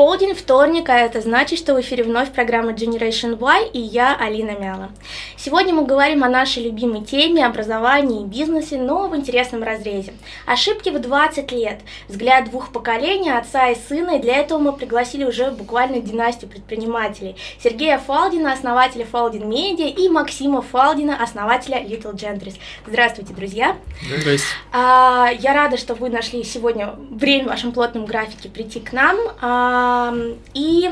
Полдень, вторник, а это значит, что в эфире вновь программа Generation Y и я, Алина Мяла. Сегодня мы говорим о нашей любимой теме образовании и бизнесе, но в интересном разрезе. Ошибки в 20 лет, взгляд двух поколений, отца и сына, и для этого мы пригласили уже буквально династию предпринимателей. Сергея Фалдина, основателя Фалдин Медиа, и Максима Фалдина, основателя Little Gentries. Здравствуйте, друзья! Здравствуйте! А, я рада, что вы нашли сегодня время в вашем плотном графике прийти к нам. А, и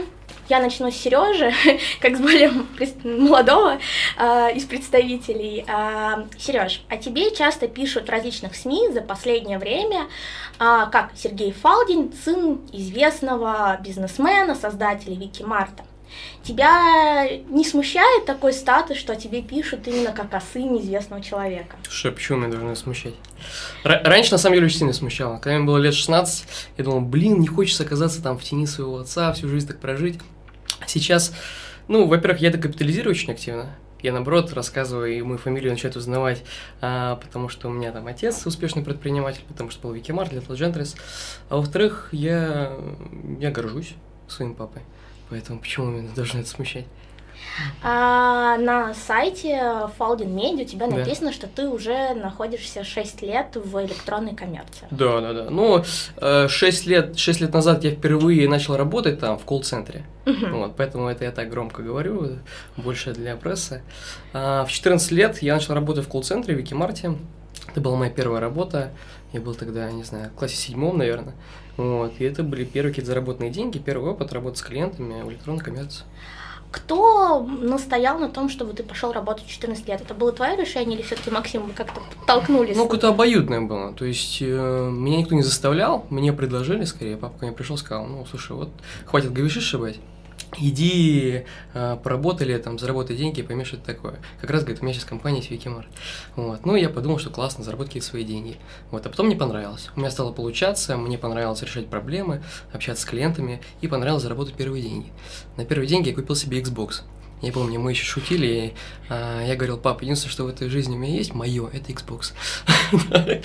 я начну с Сережи, как с более молодого э, из представителей. Э, Сереж, о тебе часто пишут в различных СМИ за последнее время, э, как Сергей Фалдин, сын известного бизнесмена, создателя Вики Марта. Тебя не смущает такой статус, что тебе пишут именно как о сыне известного человека? Что, почему меня должно смущать? Р- раньше, на самом деле, очень сильно смущало. Когда мне было лет 16, я думал, блин, не хочется оказаться там в тени своего отца, всю жизнь так прожить. Сейчас, ну, во-первых, я это капитализирую очень активно. Я, наоборот, рассказываю, и мою фамилию начинают узнавать, а, потому что у меня там отец успешный предприниматель, потому что был Викимар, Little Gentries. А во-вторых, я, я горжусь своим папой. Поэтому почему меня должно это смущать? А, на сайте Folding Media у тебя да. написано, что ты уже находишься 6 лет в электронной коммерции. Да, да, да. Ну, 6 лет, 6 лет назад я впервые начал работать там в колл-центре. Uh-huh. Вот, поэтому это я так громко говорю, больше для прессы. А, в 14 лет я начал работать в колл-центре в Викимарте. Это была моя первая работа. Я был тогда, не знаю, в классе седьмом, наверное. Вот. И это были первые какие-то заработанные деньги, первый опыт работы с клиентами в электронной коммерции. Кто настоял на том, чтобы ты пошел работать в 14 лет? Это было твое решение или все-таки Максим вы как-то толкнулись? Ну, какое-то обоюдное было. То есть э, меня никто не заставлял, мне предложили скорее. Папа ко мне пришел, сказал, ну, слушай, вот хватит говиши шибать иди э, поработали, там, заработай деньги, пойми, что это такое. Как раз, говорит, у меня сейчас компания есть Викимар. Вот. Ну, я подумал, что классно, заработать какие-то свои деньги. Вот. А потом мне понравилось. У меня стало получаться, мне понравилось решать проблемы, общаться с клиентами, и понравилось заработать первые деньги. На первые деньги я купил себе Xbox. Я помню, мы еще шутили, и а, я говорил, папа, единственное, что в этой жизни у меня есть, мое, это Xbox.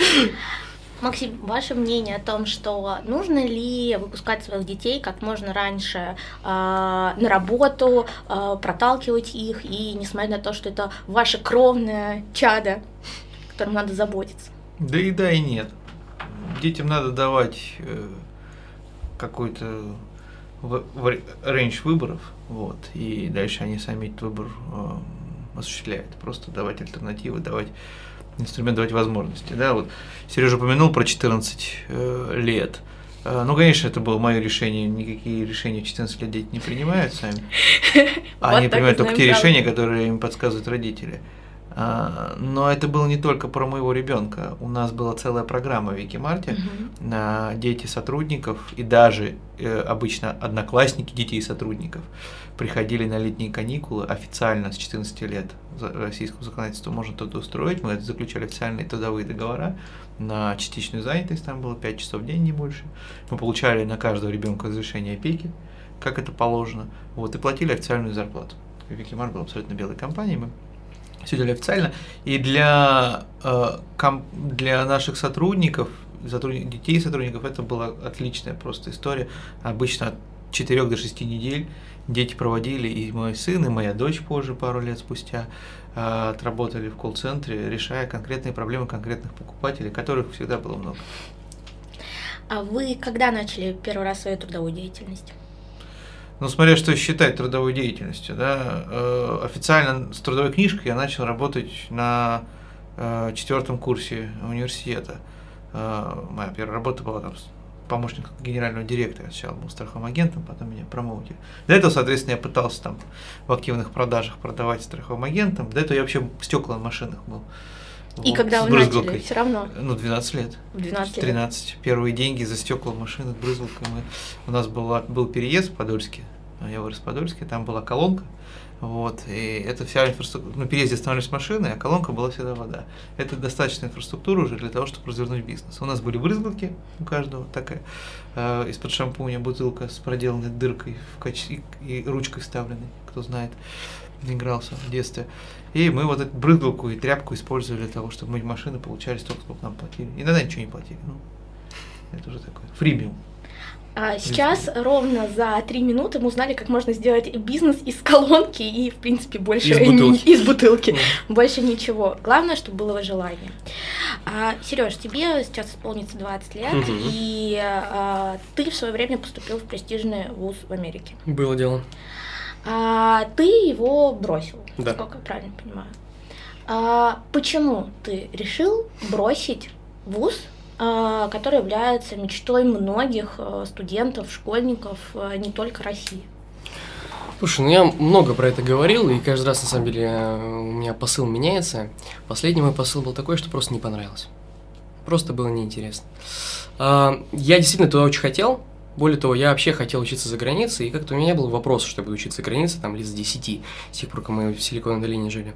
Максим, ваше мнение о том, что нужно ли выпускать своих детей как можно раньше э, на работу, э, проталкивать их, и несмотря на то, что это ваше кровное чадо, которым надо заботиться? Да и да, и нет. Детям надо давать э, какой-то рейндж выборов, вот, и дальше они сами этот выбор э, осуществляют. Просто давать альтернативы, давать инструмент давать возможности. Да, вот Сережа упомянул про 14 э, лет. Э, ну, конечно, это было мое решение. Никакие решения в 14 лет дети не принимают сами. Они принимают только те решения, которые им подсказывают родители. А, но это было не только про моего ребенка. У нас была целая программа в Викимарте uh-huh. на дети сотрудников и даже э, обычно одноклассники детей сотрудников приходили на летние каникулы официально с 14 лет российского законодательства можно туда устроить. Мы заключали официальные трудовые договора на частичную занятость, там было 5 часов в день, не больше. Мы получали на каждого ребенка разрешение опеки, как это положено, вот, и платили официальную зарплату. Викимар был абсолютно белой компанией, мы все делали официально. И для, э, ком, для наших сотрудников, сотрудник, детей сотрудников, это была отличная просто история. Обычно от 4 до 6 недель дети проводили, и мой сын, и моя дочь позже, пару лет спустя, э, отработали в колл-центре, решая конкретные проблемы конкретных покупателей, которых всегда было много. А вы когда начали первый раз свою трудовую деятельность? Ну, смотря что считать трудовой деятельностью, да, э, официально с трудовой книжкой я начал работать на э, четвертом курсе университета. Э, моя первая работа была там помощник генерального директора. Сначала был страховым агентом, потом меня промоутили. До этого, соответственно, я пытался там в активных продажах продавать страховым агентом. До этого я вообще стекла на машинах был. И вот, когда вы начали, все равно? Ну, 12 лет. В 12 13. Лет. Первые деньги за стекла машины, брызгалкой. Мы, у нас была, был переезд в Подольске, я вырос в Подольске, там была колонка, вот, и это вся инфраструктура, ну, переезде останавливались машины, а колонка была всегда вода. Это достаточная инфраструктура уже для того, чтобы развернуть бизнес. У нас были брызгалки у каждого, такая, э, из-под шампуня бутылка с проделанной дыркой в кач... и, и ручкой вставленной, кто знает, игрался в детстве. И мы вот эту брызгалку и тряпку использовали для того, чтобы мыть машины, получали столько, сколько нам платили. Иногда ничего не платили. Ну, это уже такое. Фрибиум. А сейчас ровно за три минуты мы узнали, как можно сделать бизнес из колонки и, в принципе, больше Из бутылки. из бутылки. Больше ничего. Главное, чтобы было желание. А, Сереж, тебе сейчас исполнится 20 лет, Мгм. и а, ты в свое время поступил в престижный вуз в Америке. Было дело. А, ты его бросил, Да. насколько я правильно понимаю. А, почему ты решил бросить вуз, который является мечтой многих а, студентов, школьников а, не только России? Слушай, ну я много про это говорил, и каждый раз, на самом деле, э, у меня посыл меняется. Последний мой посыл был такой, что просто не понравилось. Просто было неинтересно. А, Я действительно туда очень хотел. Более того, я вообще хотел учиться за границей, и как-то у меня не было вопроса, что я буду учиться за границей, там, лет с 10, с тех пор, как мы в Силиконовой долине жили.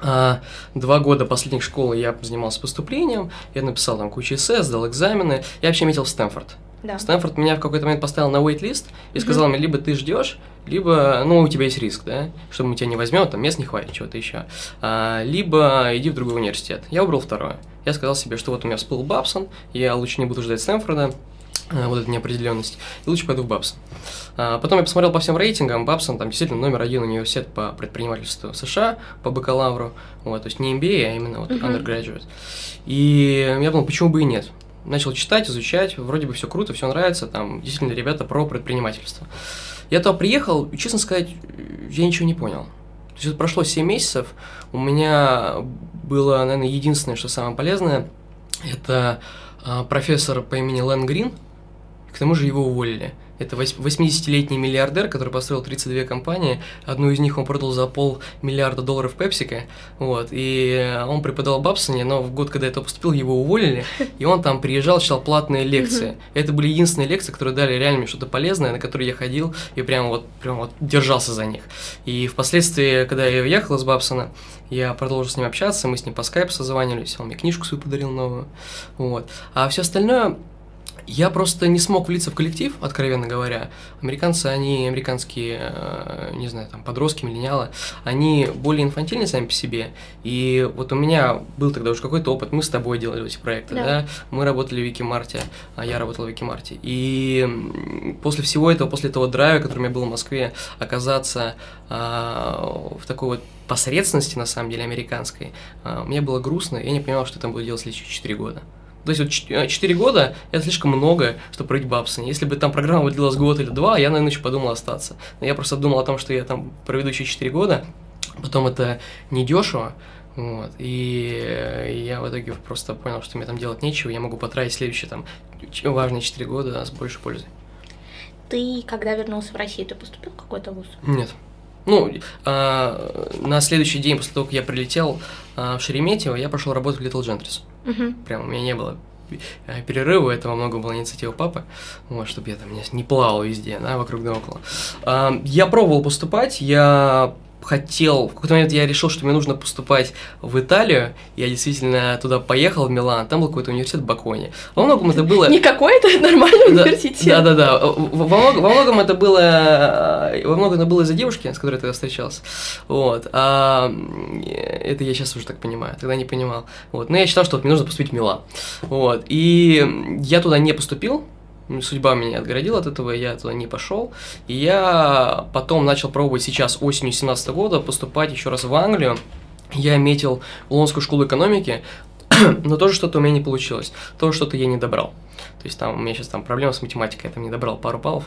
А, Два года последних школы я занимался поступлением, я написал там кучу эссе, сдал экзамены, я вообще метил в Стэнфорд. Да. Стэнфорд меня в какой-то момент поставил на wait-лист и сказал мне, либо ты ждешь, либо, ну, у тебя есть риск, да, что мы тебя не возьмем, там мест не хватит, чего-то еще. А, либо иди в другой университет. Я выбрал второе. Я сказал себе, что вот у меня всплыл Бабсон, я лучше не буду ждать Стэнфорда, вот эта неопределенность, и лучше пойду в Бабсон. А, потом я посмотрел по всем рейтингам, Бабсон там действительно номер один университет по предпринимательству США, по бакалавру, вот, то есть не MBA, а именно вот Мгм. undergraduate. И я думал, почему бы и нет. Начал читать, изучать, вроде бы все круто, все нравится, там действительно ребята про предпринимательство. Я туда приехал, и, честно сказать, я ничего не понял. То есть вот прошло 7 месяцев, у меня было, наверное, единственное, что самое полезное, это а, профессор по имени Лэн Грин, к тому же его уволили. Это вось- 80-летний миллиардер, который построил 32 компании. Одну из них он продал за полмиллиарда долларов Пепсика. Вот. И он преподавал Бабсоне, но в год, когда я туда поступил, его уволили. И он там приезжал, читал платные лекции. Это были единственные лекции, которые дали реально мне что-то полезное, на которые я ходил и прям вот, прям вот держался за них. И впоследствии, когда я уехал из Бабсона, я продолжил с ним общаться, мы с ним по скайпу созванивались, он мне книжку свою подарил новую. Вот. А все остальное, я просто не смог влиться в коллектив, откровенно говоря. Американцы, они, американские, э, не знаю, там, подростки, миллениалы, они более инфантильны сами по себе. И вот у меня был тогда уже какой-то опыт, мы с тобой делали эти проекты, Да. да, мы работали в Викимарте, а я работал в Викимарте. И после всего этого, после этого драйва, который у меня был в Москве, оказаться а, в такой вот посредственности, на самом деле, американской, а, мне было грустно, и я не понимал, что я там буду делать следующие 4 года. То есть вот 4 года это слишком много, чтобы пройти Бабсоне. Если бы там программа длилась год или два, я, наверное, еще подумал остаться. Но я просто думал о том, что я там проведу еще 4 года, потом это недешево, вот, и э, я в итоге просто понял, что мне там делать нечего, я могу потратить следующие там важные 4 года с большей пользой. Ты, когда вернулся в Россию, ты поступил в какой-то вуз? Нет. Ну, а, на следующий день после того, как я прилетел а, в Шереметьево, я пошел работать в Little Gentries. Мгм. Прям у меня не было э, перерыва, это во многом была инициатива папы, вот, чтобы я там не, плавал везде, да, вокруг да около. Я пробовал поступать, я хотел, в какой-то момент я решил, что мне нужно поступать в Италию, я действительно туда поехал, в Милан, там был какой-то университет в Баконе. Во многом это было... Не какой-то нормальный Да, университет. Да, да, да. Во, во многом, во многом это было, э, во многом это было из-за девушки, с которой я тогда встречался. Вот. А это я сейчас уже так понимаю. Тогда не понимал. Вот. Но я считал, что вот мне нужно поступить в Милан. Вот. И я туда не поступил. Судьба меня отгородила от этого, я туда не пошел. И я потом начал пробовать сейчас осенью 17 года поступать еще раз в Англию. Я метил в Лондонскую школу экономики, но тоже что-то у меня не получилось. Тоже что-то я не добрал. То есть там у меня сейчас там проблема с математикой, я там не добрал пару баллов.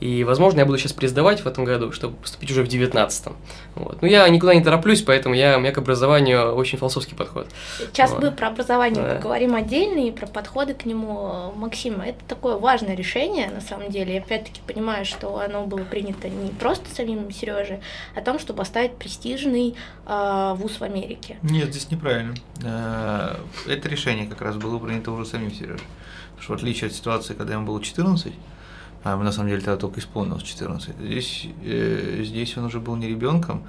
И, возможно, я буду сейчас пересдавать в этом году, чтобы поступить уже в 19-м. Вот. Но я никуда не тороплюсь, поэтому я, у меня к образованию очень философский подход. Сейчас Вот. мы про образование Да. поговорим отдельно и про подходы к нему Максима. Это такое важное решение, на самом деле. Я опять-таки понимаю, что оно было принято не просто самим Сережей, а о том, чтобы поставить престижный э, вуз в Америке. Нет, здесь неправильно. Э, Это решение как раз было принято уже самим Сережей. Что в отличие от ситуации, когда ему было 14, а ему на самом деле тогда только исполнилось 14, здесь, э, здесь он уже был не ребенком,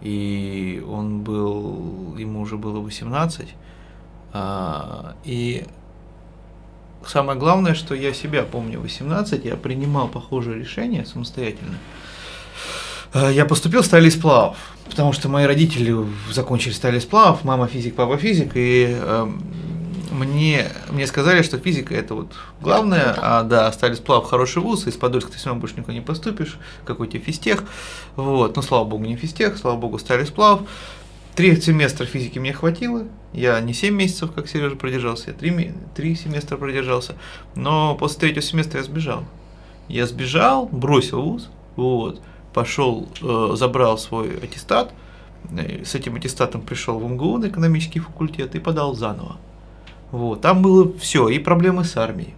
и он был, ему уже было 18, а, и самое главное, что я себя помню 18, я принимал похожее решение самостоятельно. Э, Я поступил в стали сплавов, потому что мои родители закончили стали сплавов, мама физик, папа физик, и эм, Мне, мне сказали, что физика это вот главное, Это а да, остались сплав хороший вуз, из Подольска ты все равно больше никуда не поступишь, какой тебе физтех, вот, ну, слава богу, не физтех, слава богу, стали сплав, Три семестра физики мне хватило. Я не 7 месяцев, как Сережа, продержался, я 3, 3 семестра продержался. Но после третьего семестра я сбежал. Я сбежал, бросил вуз, вот, пошел, э, забрал свой аттестат, э, с этим аттестатом пришел в МГУ на экономический факультет и подал заново. Вот, там было все, и проблемы с армией,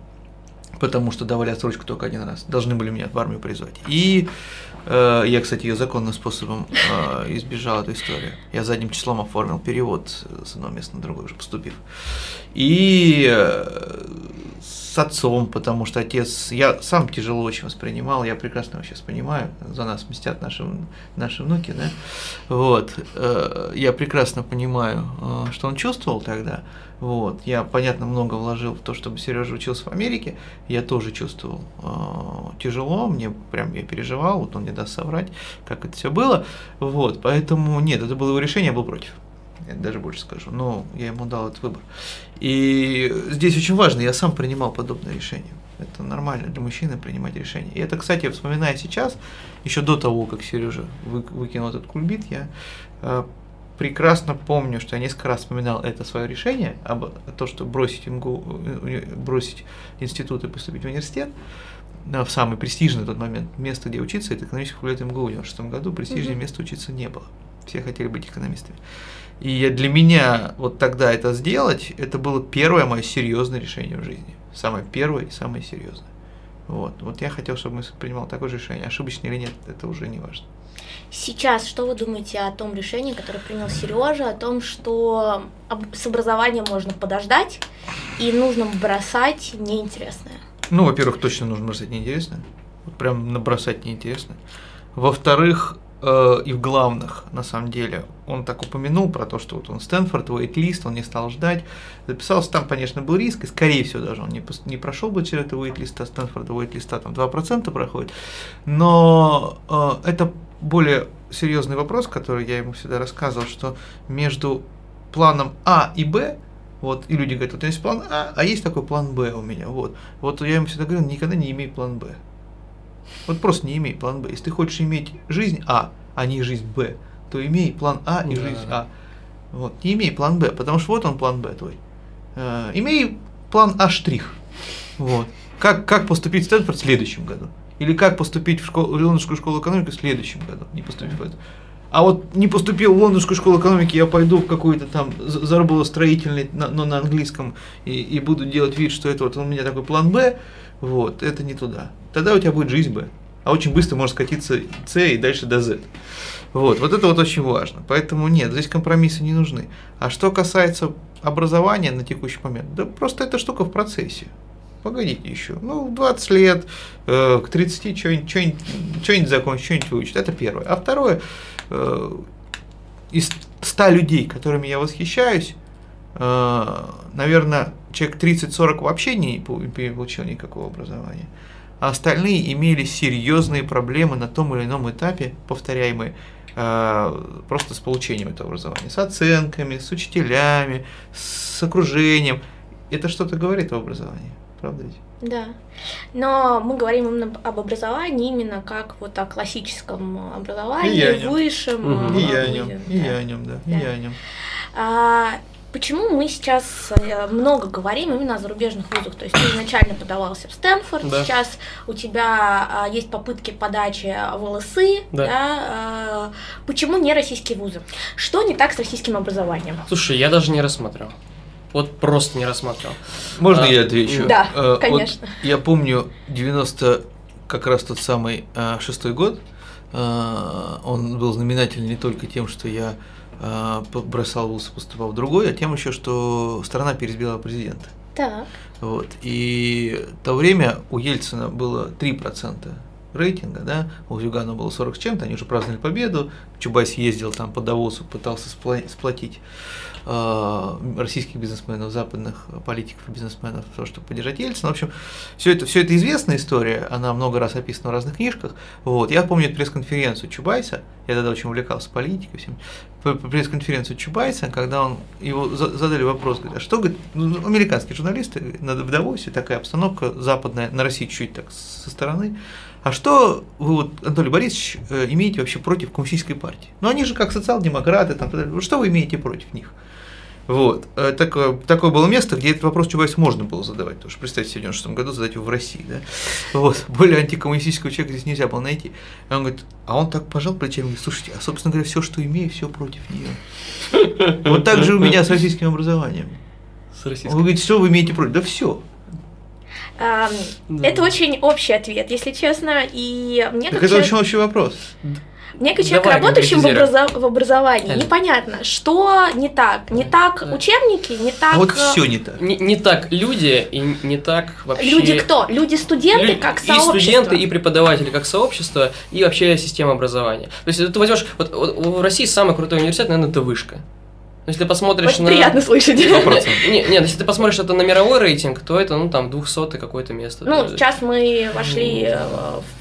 потому что давали отсрочку только один раз, должны были меня в армию призвать. И э, я, кстати, ее законным способом э, избежал эту историю. Я задним числом оформил перевод с одного места на другое уже поступив. И э, с отцом, потому что отец, я сам тяжело очень воспринимал, я прекрасно его сейчас понимаю, за нас мстят наши, наши внуки, да, вот, э, я прекрасно понимаю, э, что он чувствовал тогда, вот, я, понятно, много вложил в то, чтобы Сережа учился в Америке, я тоже чувствовал э, тяжело, мне прям, я переживал, вот он не даст соврать, как это все было, вот, поэтому, нет, это было его решение, я был против я даже больше скажу, но я ему дал этот выбор. И здесь очень важно, я сам принимал подобное решение. Это нормально для мужчины принимать решения. И это, кстати, вспоминая сейчас, еще до того, как Сережа вы, выкинул этот кульбит, я э, прекрасно помню, что я несколько раз вспоминал это свое решение, об то, что бросить, МГУ, бросить институт и поступить в университет, в самый престижный тот момент место, где учиться, это экономический факультет МГУ в 96 году, престижнее mm-hmm. места учиться не было. Все хотели быть экономистами. И для меня вот тогда это сделать, это было первое мое серьезное решение в жизни. Самое первое и самое серьезное. Вот. вот я хотел, чтобы мы принимал такое же решение. Ошибочное или нет, это уже не важно. Сейчас что вы думаете о том решении, которое принял Сережа, о том, что с образованием можно подождать и нужно бросать неинтересное? Ну, во-первых, точно нужно бросать неинтересное. Вот прям набросать неинтересно. Во-вторых, и в главных, на самом деле. Он так упомянул про то, что вот он Стэнфорд, вейт-лист, он не стал ждать. Записался, там, конечно, был риск, и скорее всего даже он не, не прошел бы через это вейт-листа, Стэнфорда вейт-листа там 2% проходит. Но э, это более серьезный вопрос, который я ему всегда рассказывал, что между планом А и Б вот, и люди говорят, вот есть план А, а есть такой план Б у меня. Вот, вот я ему всегда говорю, никогда не имей план Б. Вот просто не имей план Б. Если ты хочешь иметь жизнь А, а не жизнь Б, то имей план А и да. жизнь А. Вот, не имей план Б, потому что вот он план Б твой. Э, имей план А штрих. Вот. Как, как поступить в Стэнфорд в следующем году? Или как поступить в, школу, в Лондонскую школу экономики в следующем году, не поступив в это. А вот не поступил в Лондонскую школу экономики, я пойду в какой-то там заработостроительный, но на английском, и, и буду делать вид, что это вот у меня такой план Б, вот, это не туда. Тогда у тебя будет жизнь Б. А очень быстро может скатиться С и дальше до Z. Вот, вот это вот очень важно. Поэтому нет, здесь компромиссы не нужны. А что касается образования на текущий момент, да просто эта штука в процессе. Погодите еще. Ну, в 20 лет, э, к 30 что-нибудь, что-нибудь, что-нибудь закончить, что-нибудь выучить. Это первое. А второе, э, из 100 людей, которыми я восхищаюсь, э, наверное, человек 30-40 вообще не получил никакого образования, а остальные имели серьезные проблемы на том или ином этапе, повторяемые, э, просто с получением этого образования, с оценками, с учителями, с окружением. Это что-то говорит о образовании, правда ведь? Да, но мы говорим именно об образовании именно как вот о классическом образовании, и я высшем. Угу. И я о нем, и я о нем, да, да. и я о нем. А, Почему мы сейчас э, много говорим именно о зарубежных вузах? То есть ты изначально подавался в Стэнфорд, да. сейчас у тебя а, есть попытки подачи в ЛСы, да. Да? А, почему не российские вузы? Что не так с российским образованием? Слушай, я даже не рассмотрел. Вот просто не рассмотрел. Можно а, я отвечу? Да, а, конечно. Вот я помню 90 как раз тот самый а, шестой год. А, он был знаменательный не только тем, что я бросал вуз, поступал в другой, а тем еще, что страна переизбила президента. Так. Вот. И в то время у Ельцина было 3% рейтинга, да, у Зюгана было 40 с чем-то, они уже праздновали победу, Чубайс ездил там по Давосу, пытался сплотить э, российских бизнесменов, западных политиков и бизнесменов, то, чтобы поддержать Ельцина. В общем, все это, все это известная история, она много раз описана в разных книжках. Вот. Я помню пресс-конференцию Чубайса, я тогда очень увлекался политикой, всем, пресс-конференцию Чубайса, когда он его задали вопрос, говорит, а что, говорит, ну, американские журналисты в Давосе, такая обстановка западная, на России чуть так со стороны, а что вы, вот, Анатолий Борисович, э, имеете вообще против коммунистической партии? Ну, они же как социал-демократы, там, что вы имеете против них? Вот. Э, такое, такое было место, где этот вопрос Чубайс можно было задавать. Потому что представьте, в 96 году задать его в России. Да? Вот. Более антикоммунистического человека здесь нельзя было найти. И он говорит, а он так пожал плечами говорит, слушайте, а собственно говоря, все, что имею, все против нее. Вот так же у меня с российским образованием. С российским. Он говорит, что вы имеете против? Да все. Да. Это очень общий ответ, если честно, и мне так как это очень общий вопрос. Мне как человек, Давай, работающим в, образов... в образовании, Это. непонятно, что не так. Не так да. учебники, не так... А вот все не так. Не, не так люди и не так вообще... Люди кто? Люди-студенты Лю... как сообщество. И студенты, и преподаватели как сообщество, и вообще система образования. То есть ты возьмешь... Вот, вот в России самый крутой университет, наверное, это вышка. Но если ты посмотришь Очень на... приятно слышать. Нет, нет, если ты посмотришь это на мировой рейтинг, то это, ну, там, 200 какое-то место. Ну, сейчас мы вошли э,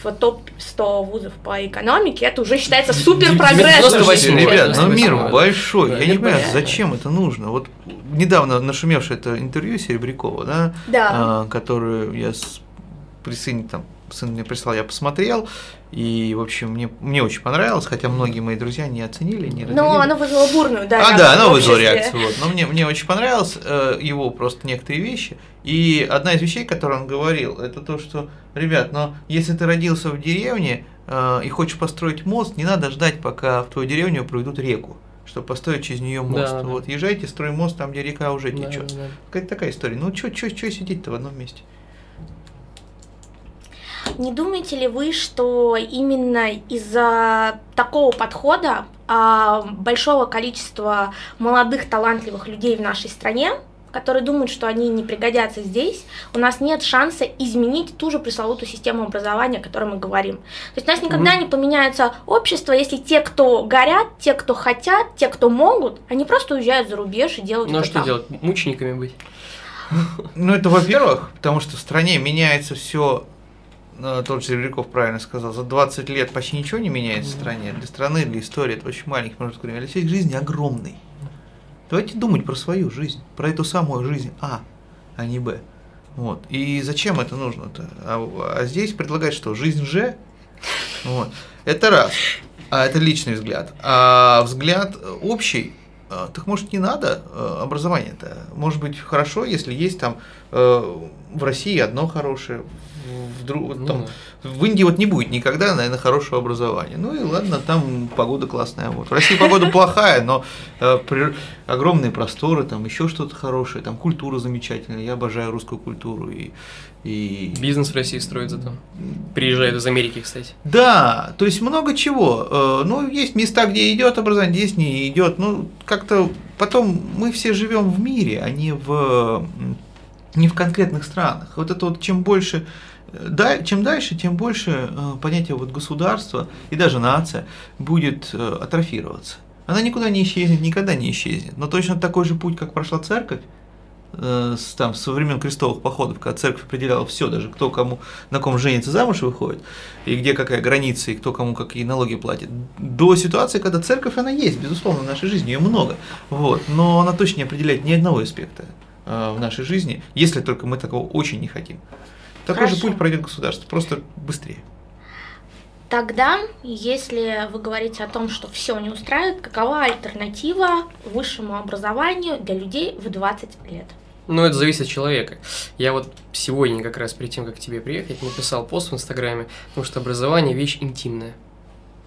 в топ-100 вузов по экономике, это уже считается супер прогресс. Ребят, ну мир большой, я не понимаю, зачем это нужно. Вот недавно нашумевшее это интервью Серебрякова, да, да. А, которую я присоединил там сын мне прислал, я посмотрел, и, в общем, мне, мне очень понравилось, хотя многие мои друзья не оценили, не разделили. Но оно вызвало бурную, да. А, да, оно вызвало реакцию, вот. Но мне, мне очень понравилось э, его просто некоторые вещи. И одна из вещей, которую он говорил, это то, что, ребят, но если ты родился в деревне э, и хочешь построить мост, не надо ждать, пока в твою деревню проведут реку чтобы построить через нее мост. Да, вот, да. езжайте, строй мост там, где река уже течет. Да, да. Какая такая история. Ну, что сидеть-то в одном месте? Не думаете ли вы, что именно из-за такого подхода а, большого количества молодых талантливых людей в нашей стране, которые думают, что они не пригодятся здесь, у нас нет шанса изменить ту же пресловутую систему образования, о которой мы говорим. То есть у нас никогда mm-hmm. не поменяется общество, если те, кто горят, те, кто хотят, те, кто могут, они просто уезжают за рубеж и делают ну, а что там. делать? Мучениками быть? Ну, это во-первых, потому что в стране меняется все тот же Серебряков правильно сказал, за 20 лет почти ничего не меняется в стране. Для страны, для истории это очень маленький промежуток времени. Алексей жизнь огромный. Давайте думать про свою жизнь, про эту самую жизнь А, а не Б. Вот. И зачем это нужно-то? А, а здесь предлагать что? Жизнь Ж? Вот. Это раз. А это личный взгляд. А взгляд общий, а, так может не надо а, образование-то? Может быть хорошо, если есть там э, в России одно хорошее, в, друг, ну, там, да. в Индии вот не будет никогда, наверное, хорошего образования. Ну и ладно, там погода классная. Вот. В России погода плохая, но э, при, огромные просторы, там еще что-то хорошее, там культура замечательная. Я обожаю русскую культуру и, и... Бизнес в России строит зато. Приезжают из Америки, кстати. Да, то есть много чего. Э, ну, есть места, где идет образование, здесь не идет. Ну, как-то потом мы все живем в мире, а не в не в конкретных странах. Вот это вот чем больше да, чем дальше, тем больше э, понятие вот государства и даже нация будет э, атрофироваться. Она никуда не исчезнет, никогда не исчезнет. Но точно такой же путь, как прошла церковь, э, с, там, со времен крестовых походов, когда церковь определяла все, даже кто кому, на ком женится замуж выходит, и где какая граница, и кто кому какие налоги платит, до ситуации, когда церковь, она есть, безусловно, в нашей жизни, ее много, вот, но она точно не определяет ни одного аспекта э, в нашей жизни, если только мы такого очень не хотим. Такой Хорошо. же путь пройдет государство, просто быстрее. Тогда, если вы говорите о том, что все не устраивает, какова альтернатива высшему образованию для людей в 20 лет? Ну, это зависит от человека. Я вот сегодня, как раз перед тем, как к тебе приехать, написал пост в Инстаграме, потому что образование – вещь интимная.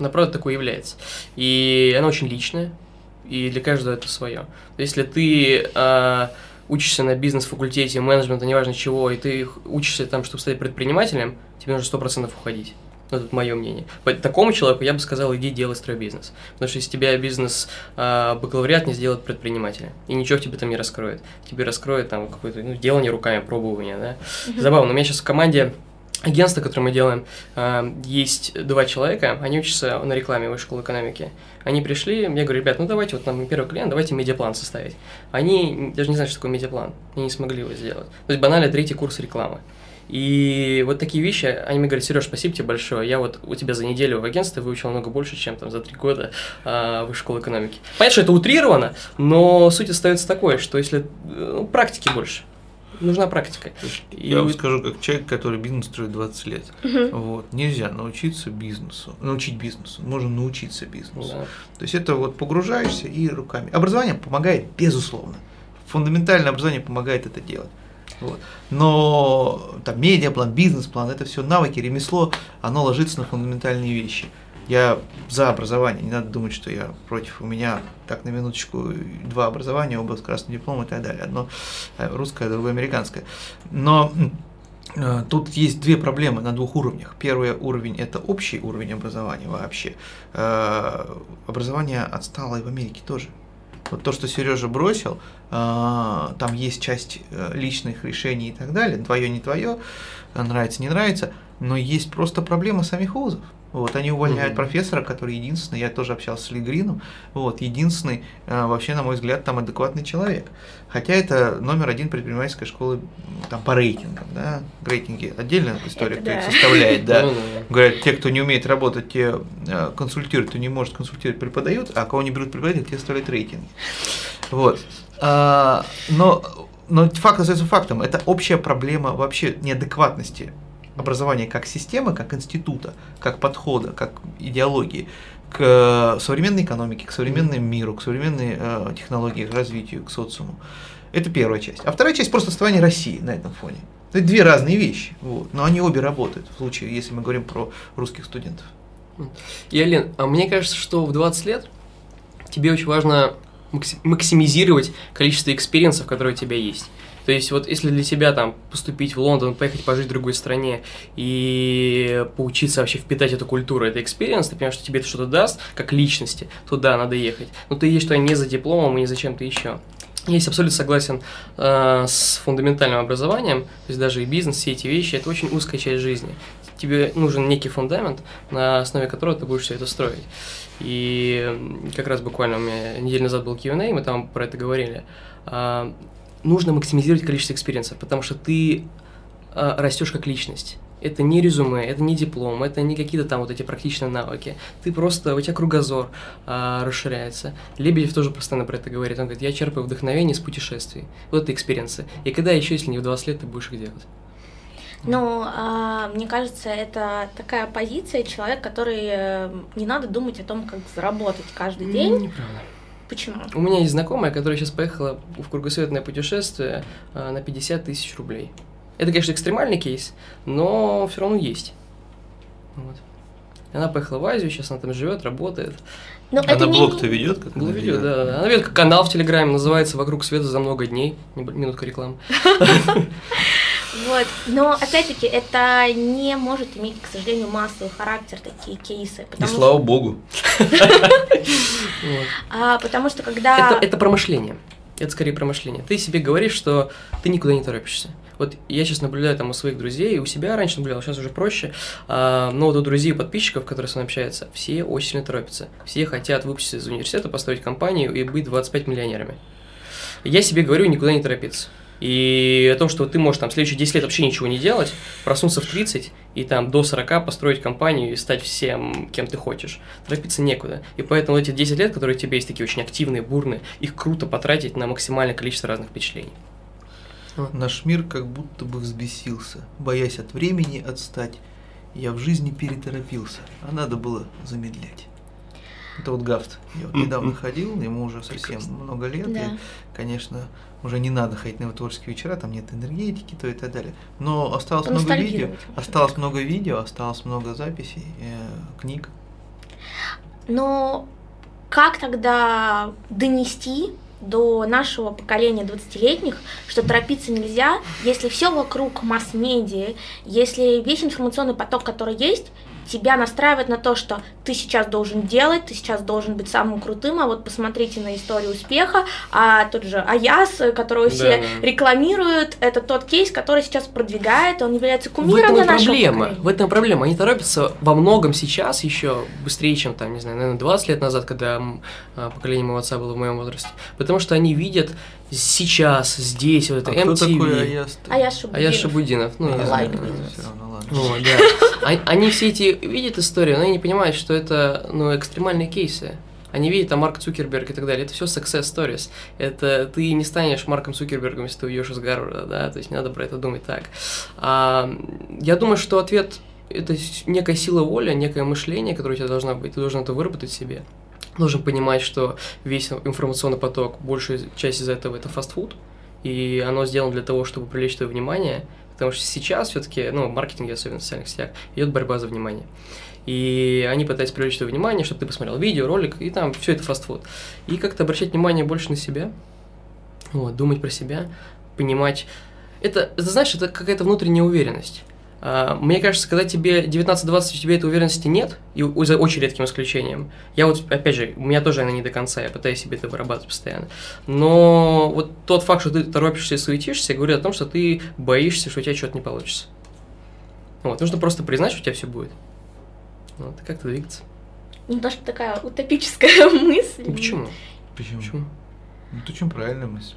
Она правда такой является. И она очень личная, и для каждого это свое. Если ты э, учишься на бизнес-факультете, менеджмента, неважно чего, и ты учишься там, чтобы стать предпринимателем, тебе нужно сто процентов уходить. Ну, это мое мнение. По такому человеку я бы сказал, иди делай стройбизнес. Потому что если тебя бизнес э, бакалавриат не сделает предпринимателя, и ничего в тебе там не раскроет. Тебе раскроет там какое-то ну, делание руками, пробование, да. Забавно, у меня сейчас в команде агентство, которое мы делаем, э, есть два человека, они учатся на рекламе в школы экономики. Они пришли, я говорю, ребят, ну давайте, вот нам первый клиент, давайте медиаплан составить. Они даже не знают, что такое медиаплан, они не смогли его сделать. То есть банально третий курс рекламы. И вот такие вещи, они мне говорят, Сереж, спасибо тебе большое, я вот у тебя за неделю в агентстве выучил много больше, чем там за три года э, в школе экономики. Понятно, что это утрировано, но суть остается такой, что если ну, практики больше, нужна практика. И... Я вам скажу, как человек, который бизнес строит 20 лет. Мгм. Вот. Нельзя научиться бизнесу. Научить бизнесу. Можно научиться бизнесу. Да. То есть это вот погружаешься и руками. Образование помогает, безусловно. Фундаментальное образование помогает это делать. Вот. Но там медиаплан, бизнес-план, это все навыки, ремесло, оно ложится на фундаментальные вещи. Я за образование, не надо думать, что я против. У меня, так на минуточку, два образования, оба с красным дипломом и так далее. Одно э, русское, другое американское. Но э, Тут есть две проблемы на двух уровнях. Первый уровень – это общий уровень образования вообще. Э, Образование отстало и в Америке тоже. Вот то, что Сережа бросил, там есть часть личных решений и так далее, твое, не твое, нравится, не нравится, но есть просто проблема самих вузов. Вот, они увольняют Мгм. профессора, который единственный, я тоже общался с Ли Грином, вот, единственный, э, вообще, на мой взгляд, там адекватный человек. Хотя это номер один предпринимательской школы там, по рейтингам, да, рейтинги отдельная история, Это кто их да. составляет, да. Ну, ну, Говорят, те, кто не умеет работать, те э, консультируют, кто не может консультировать, преподают, а кого не берут преподаватель, те оставляют рейтинги. Вот. А, но, но факт остается фактом. Это общая проблема вообще неадекватности образования как системы, как института, как подхода, как идеологии к э, современной экономике, к современному миру, к современной э, технологии, к развитию, к социуму. Это первая часть. А вторая часть просто состояние России на этом фоне. Это две разные вещи, вот, но они обе работают в случае, если мы говорим про русских студентов. И, Ален, а мне кажется, что в 20 лет тебе очень важно макси- максимизировать количество experience ов, которые у тебя есть. То есть вот если для тебя там поступить в Лондон, поехать пожить в другой стране и поучиться вообще впитать эту культуру, это experience, ты понимаешь, что тебе это что-то даст, как личности, туда надо ехать. Но ты едешь туда не за дипломом и не за чем-то еще. Я здесь абсолютно согласен э, с фундаментальным образованием, то есть даже и бизнес, все эти вещи, это очень узкая часть жизни. Тебе нужен некий фундамент, на основе которого ты будешь все это строить. И как раз буквально у меня неделю назад был Q&A, мы там про это говорили. А, нужно максимизировать количество experience ов, потому что ты а, растешь как личность. Это не резюме, это не диплом, это не какие-то там вот эти практичные навыки. Ты просто, у тебя кругозор а, расширяется. Лебедев тоже постоянно про это говорит. Он говорит, я черпаю вдохновение с путешествий. Вот это experience ы. И когда еще, если не в 20 лет, ты будешь их делать? Ну, а, мне кажется, это такая позиция человек, который э, не надо думать о том, как заработать каждый день. Неправда. Почему? У меня есть знакомая, которая сейчас поехала в кругосветное путешествие а, на 50 тысяч рублей. Это, конечно, экстремальный кейс, но все равно есть. Вот. Она поехала в Азию, сейчас она там живет, работает. Ну, Она это не- блог-то ведет, как видео, ведёт? да, да. Она ведет канал в Телеграме, называется «Вокруг света за много дней». Минутка рекламы. Вот. Но опять-таки это не может иметь, к сожалению, массовый характер такие кейсы. И Потому, слава богу. А, потому что когда. Это, это про мышление. Это скорее про мышление. Ты себе говоришь, что ты никуда не торопишься. Вот я сейчас наблюдаю там у своих друзей, и у себя раньше наблюдал, сейчас уже проще. А, но вот у друзей и подписчиков, которые с мной общаются, все очень сильно торопятся. Все хотят выпуститься из университета, построить компанию и быть 25 миллионерами. Я себе говорю, никуда не торопиться. И о том, что ты можешь там следующие 10 лет вообще ничего не делать, проснуться в 30 и там до 40 построить компанию и стать всем, кем ты хочешь. Торопиться некуда. И поэтому эти 10 лет, которые у тебя есть такие очень активные, бурные, их круто потратить на максимальное количество разных впечатлений. Наш мир как будто бы взбесился, боясь от времени отстать. Я в жизни переторопился, а надо было замедлять. Это вот Гафт. Я вот недавно ходил, ему уже совсем много лет. Да. И, конечно, уже не надо ходить на его творческие вечера, там нет энергетики, то и так далее. Но осталось много видео, осталось много видео, осталось много записей, э, книг. Но как тогда донести до нашего поколения 20-летних, что торопиться нельзя, если все вокруг масс-медиа, если весь информационный поток, который есть, тебя настраивает на то, что ты сейчас должен делать, ты сейчас должен быть самым крутым, а вот посмотрите на историю успеха, а тот же Аяс, которого все Да. рекламируют, это тот кейс, который сейчас продвигает, он является кумиром для и нашего проблема. поколения. В этом проблема. Они торопятся во многом сейчас еще быстрее, чем там, не знаю, наверное, 20 лет назад, когда а, поколение моего отца было в моем возрасте. Потому что они видят сейчас, здесь, вот это А кто MTV. такой Аяс? Аяс А я Шабудинов. Ну, Не я знаю, лайк знаю. ладно. Вот, да. Они, они все эти видят историю, но они не понимают, что это ну, экстремальные кейсы. Они видят там Марк Цукерберг и так далее. Это все success stories. Это ты не станешь Марком Цукербергом, если ты уйдешь из Гарварда, да, то есть не надо про это думать так. А, я думаю, что ответ это некая сила воли, некое мышление, которое у тебя должна быть. Ты должен это выработать себе. Должен понимать, что весь информационный поток, большая часть из этого это фастфуд, и оно сделано для того, чтобы привлечь твое внимание, потому что сейчас все-таки, ну, в маркетинге, особенно в социальных сетях, идет борьба за внимание. И они пытаются привлечь твое внимание, чтобы ты посмотрел видео, ролик, и там все это фастфуд. И как-то обращать внимание больше на себя, вот, думать про себя, понимать. Это, это, знаешь, это какая-то внутренняя уверенность. А, Мне кажется, когда тебе 19-20, у тебя этой уверенности нет, и за очень редким исключением. Я вот, опять же, у меня тоже она не до конца, я пытаюсь себе это вырабатывать постоянно. Но вот тот факт, что ты торопишься и суетишься, говорит о том, что ты боишься, что у тебя что-то не получится. Вот, нужно просто признать, что у тебя все будет. Вот, и как-то двигаться. Немножко такая утопическая мысль. Ну, почему? Почему? Почему? Ну, ты чем правильная мысль?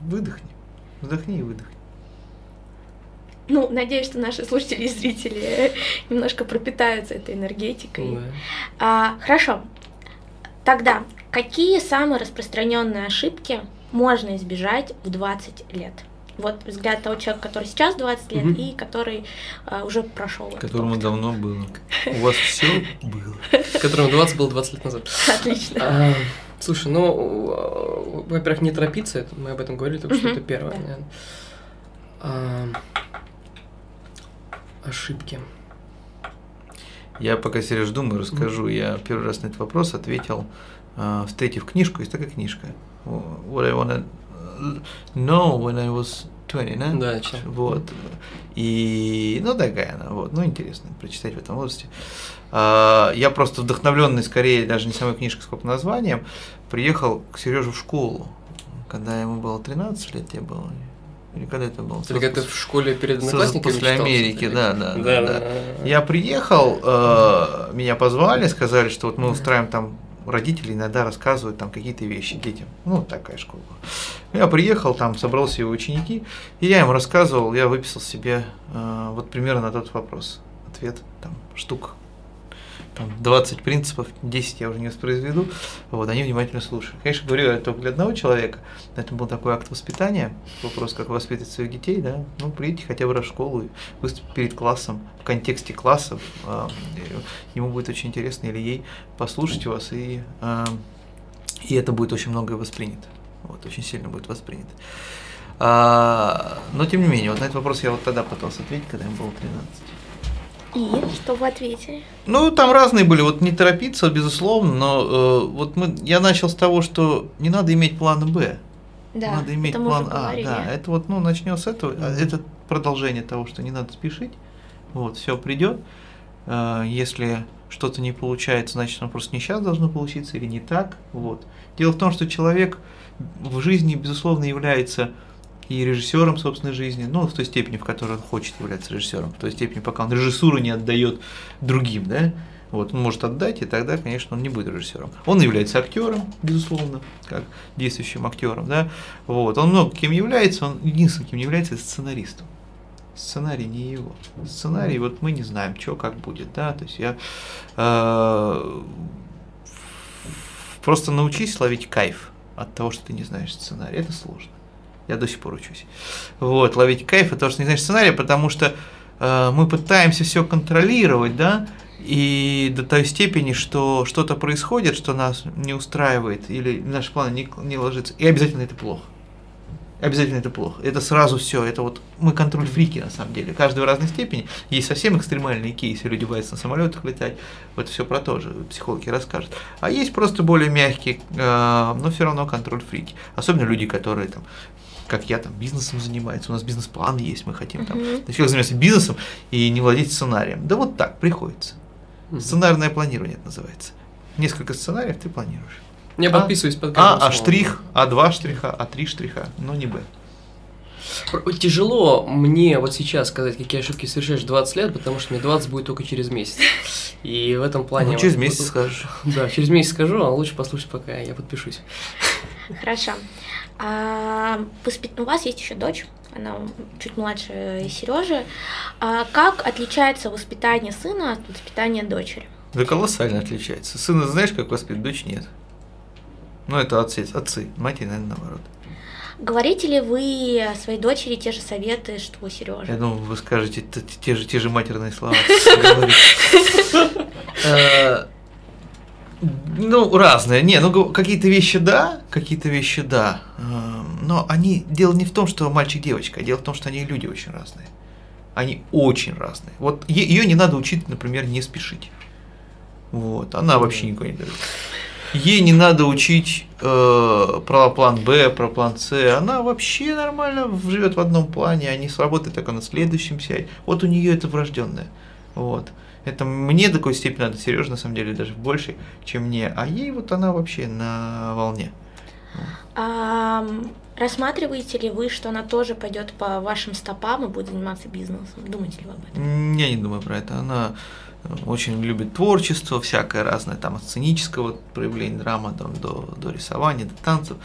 Выдохни. Вдохни и выдохни. Ну, надеюсь, что наши слушатели и зрители немножко пропитаются этой энергетикой. Да. А, хорошо. Тогда, какие самые распространенные ошибки можно избежать в 20 лет? Вот взгляд того человека, который сейчас 20 лет Мгм. и который а, уже прошел. Которому опыт. давно было. У вас все было. Которому 20 было 20 лет назад. Отлично. А, Слушай, ну, во-первых, не торопиться, мы об этом говорили, только что это первое. Ошибки. Я пока, Сереж, думаю, расскажу. Я первый раз на этот вопрос ответил, а, встретив книжку. Есть такая книжка. What I wanna know when I was 20, да? Да, читал. Вот. И, ну, такая она, вот. Ну, интересно прочитать в этом возрасте. А, Я просто вдохновленный, скорее, даже не самой книжкой, сколько названием, приехал к Сереже в школу, когда ему было 13 лет, тебе было. Или когда это было? Ты как-то в школе перед одноклассниками после читал, Америки, да, да, Да, да. да. Я приехал, э, меня позвали, сказали, что вот мы устраиваем там родители иногда рассказывают там какие-то вещи детям. Ну, такая школа. Я приехал, там собрался его ученики, и я им рассказывал, я выписал себе э, вот примерно на тот вопрос. Ответ там штук там 20 принципов, 10 я уже не воспроизведу, вот, они внимательно слушают. Конечно, говорю я только для одного человека, но это был такой акт воспитания, вопрос, как воспитывать своих детей, да, ну, придите хотя бы раз в школу и выступить перед классом, в контексте классов, а, и ему будет очень интересно или ей послушать вас, и, а, и это будет очень многое воспринято, вот, очень сильно будет воспринято. А, но тем не менее, вот на этот вопрос я вот тогда пытался ответить, когда им было 13. И что вы ответили? Ну, там разные были, вот не торопиться, безусловно, но э, вот мы, я начал с того, что не надо иметь плана Б, Да, надо иметь план А, да, это вот, ну, начнем с этого, а это продолжение того, что не надо спешить, вот, все придет, Э, если что-то не получается, значит, оно просто не сейчас должно получиться или не так, вот. Дело в том, что человек в жизни, безусловно, является и режиссером собственной жизни, ну, в той степени, в которой он хочет являться режиссером, в той степени, пока он режиссуру не отдает другим, да, вот, он может отдать, и тогда, конечно, он не будет режиссером. Он является актером, безусловно, как действующим актером, да, вот, он много кем является, он единственным, кем является, сценаристом. Сценарий не его. Сценарий, вот мы не знаем, что как будет, да, то есть я э, просто научись ловить кайф от того, что ты не знаешь сценарий, это сложно. Я до сих пор учусь. Вот, ловить кайф того, что не знаешь сценария, потому что э, мы пытаемся все контролировать, да, и до той степени, что что-то происходит, что нас не устраивает, или наши планы не, не ложится, и обязательно это плохо. Обязательно это плохо. Это сразу все. Это вот мы контроль фрики на самом деле. Каждый в разной степени. Есть совсем экстремальные кейсы, люди боятся на самолетах летать. Вот все про то же психологи расскажут. А есть просто более мягкие, э, но все равно контроль фрики. Особенно люди, которые там как я там бизнесом занимается, у нас бизнес-план есть, мы хотим там, Мгм. человек занимается бизнесом и не владеть сценарием. Да вот так, приходится. Мгм. Сценарное планирование это называется. Несколько сценариев ты планируешь. Я А? подписываюсь под А, а штрих, а два штриха, а три штриха, но не Б. Тяжело мне вот сейчас сказать, какие ошибки совершаешь в 20 лет, потому что мне 20 будет только через месяц. И в этом плане... Ну, через месяц вот- скажешь. Да, через месяц скажу, а лучше послушать, пока я подпишусь. Хорошо. А, воспит- У вас есть еще дочь, она чуть младше Сережи. А как отличается воспитание сына от воспитания дочери? Да колоссально отличается. Сына знаешь, как воспитывать, дочь нет. Ну, это отцы, отцы. Матери, наверное, наоборот. Говорите ли вы своей дочери те же советы, что у Я Сережи? думаю, вы скажете те же, те же матерные слова. Ну, разные. Не, ну какие-то вещи да, какие-то вещи да. Эм, Но они. Дело не в том, что мальчик-девочка, а дело в том, что они люди очень разные. Они очень разные. Вот ее не надо учить, например, не спешить. Вот, она вообще никуда не дает. Ей не надо учить э, про план Б, про план С. Она вообще нормально живет в одном плане, а не сработает только на следующем сядь. Вот у нее это врожденное. Вот. Это мне до такой степени надо, Сереже, на самом деле, даже больше, чем мне. А ей вот она вообще на волне. А, рассматриваете ли вы, что она тоже пойдет по вашим стопам и будет заниматься бизнесом? Думаете ли вы об этом? Я не думаю про это. Она э, очень любит творчество, всякое разное, там от сценического проявления драма там, до, до рисования, до танцев.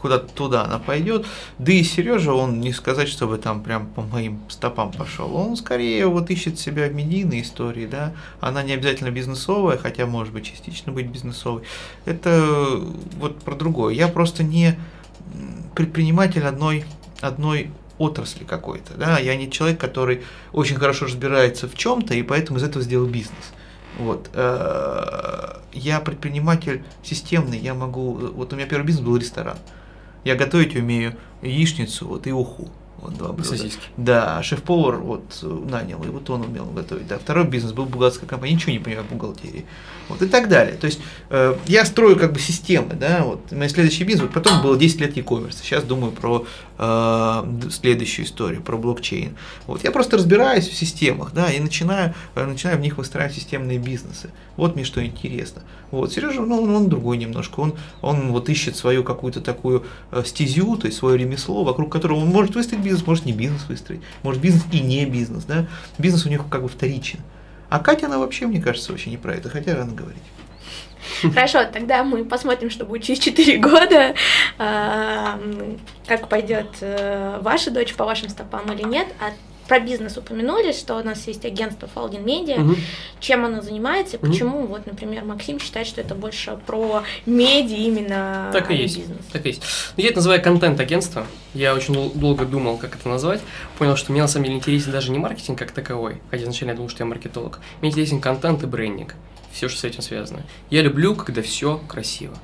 Куда-то туда она пойдет. Да и Сережа, он не сказать, чтобы там прям по моим стопам пошел. Он скорее вот ищет себя в медийной истории, да. Она не обязательно бизнесовая, хотя может быть частично быть бизнесовой. Это вот про другое. Я просто не предприниматель одной, одной отрасли какой-то, да, я не человек, который очень хорошо разбирается в чем-то и поэтому из этого сделал бизнес. Вот. э, Я предприниматель системный, я могу... Вот у меня первый бизнес был ресторан. Я готовить умею яичницу вот, и уху. Вот два блюда. Сосиски. Да, шеф-повар вот э, нанял, и вот он умел готовить. Да, второй бизнес был бухгалтерская компания, ничего не понимаю в бухгалтерии. Вот и так далее. То есть э, я строю как бы системы, да, вот мой следующий бизнес, вот потом было 10 лет e-commerce, сейчас думаю про э, следующую историю, про блокчейн. Вот я просто разбираюсь в системах, да, и начинаю, э, начинаю в них выстраивать системные бизнесы. Вот мне что интересно. Вот Сережа, ну он, он другой немножко, он, он вот ищет свою какую-то такую э, стезю, то есть свое ремесло, вокруг которого он может выстроить бизнес, может не бизнес выстроить, может бизнес и не бизнес, да. Бизнес у них как бы вторичен. А Катя, она вообще, мне кажется, вообще не про это, хотя рано говорить. Хорошо, тогда мы посмотрим, что будет через 4 года, а, как пойдет э, ваша дочь по вашим стопам или нет. А про бизнес упомянули, что у нас есть агентство Falcon Media. Мгм. Чем оно занимается? Мгм. Почему, вот, например, Максим считает, что это больше про медиа именно, Так а и не есть. бизнес? Так и есть. Ну, я это называю контент-агентство. Я очень дол- долго думал, как это назвать. Понял, что мне на самом деле интересен даже не маркетинг как таковой, хотя изначально я думал, что я маркетолог. Мне интересен контент и брендинг. Все, что с этим связано. Я люблю, когда все красиво.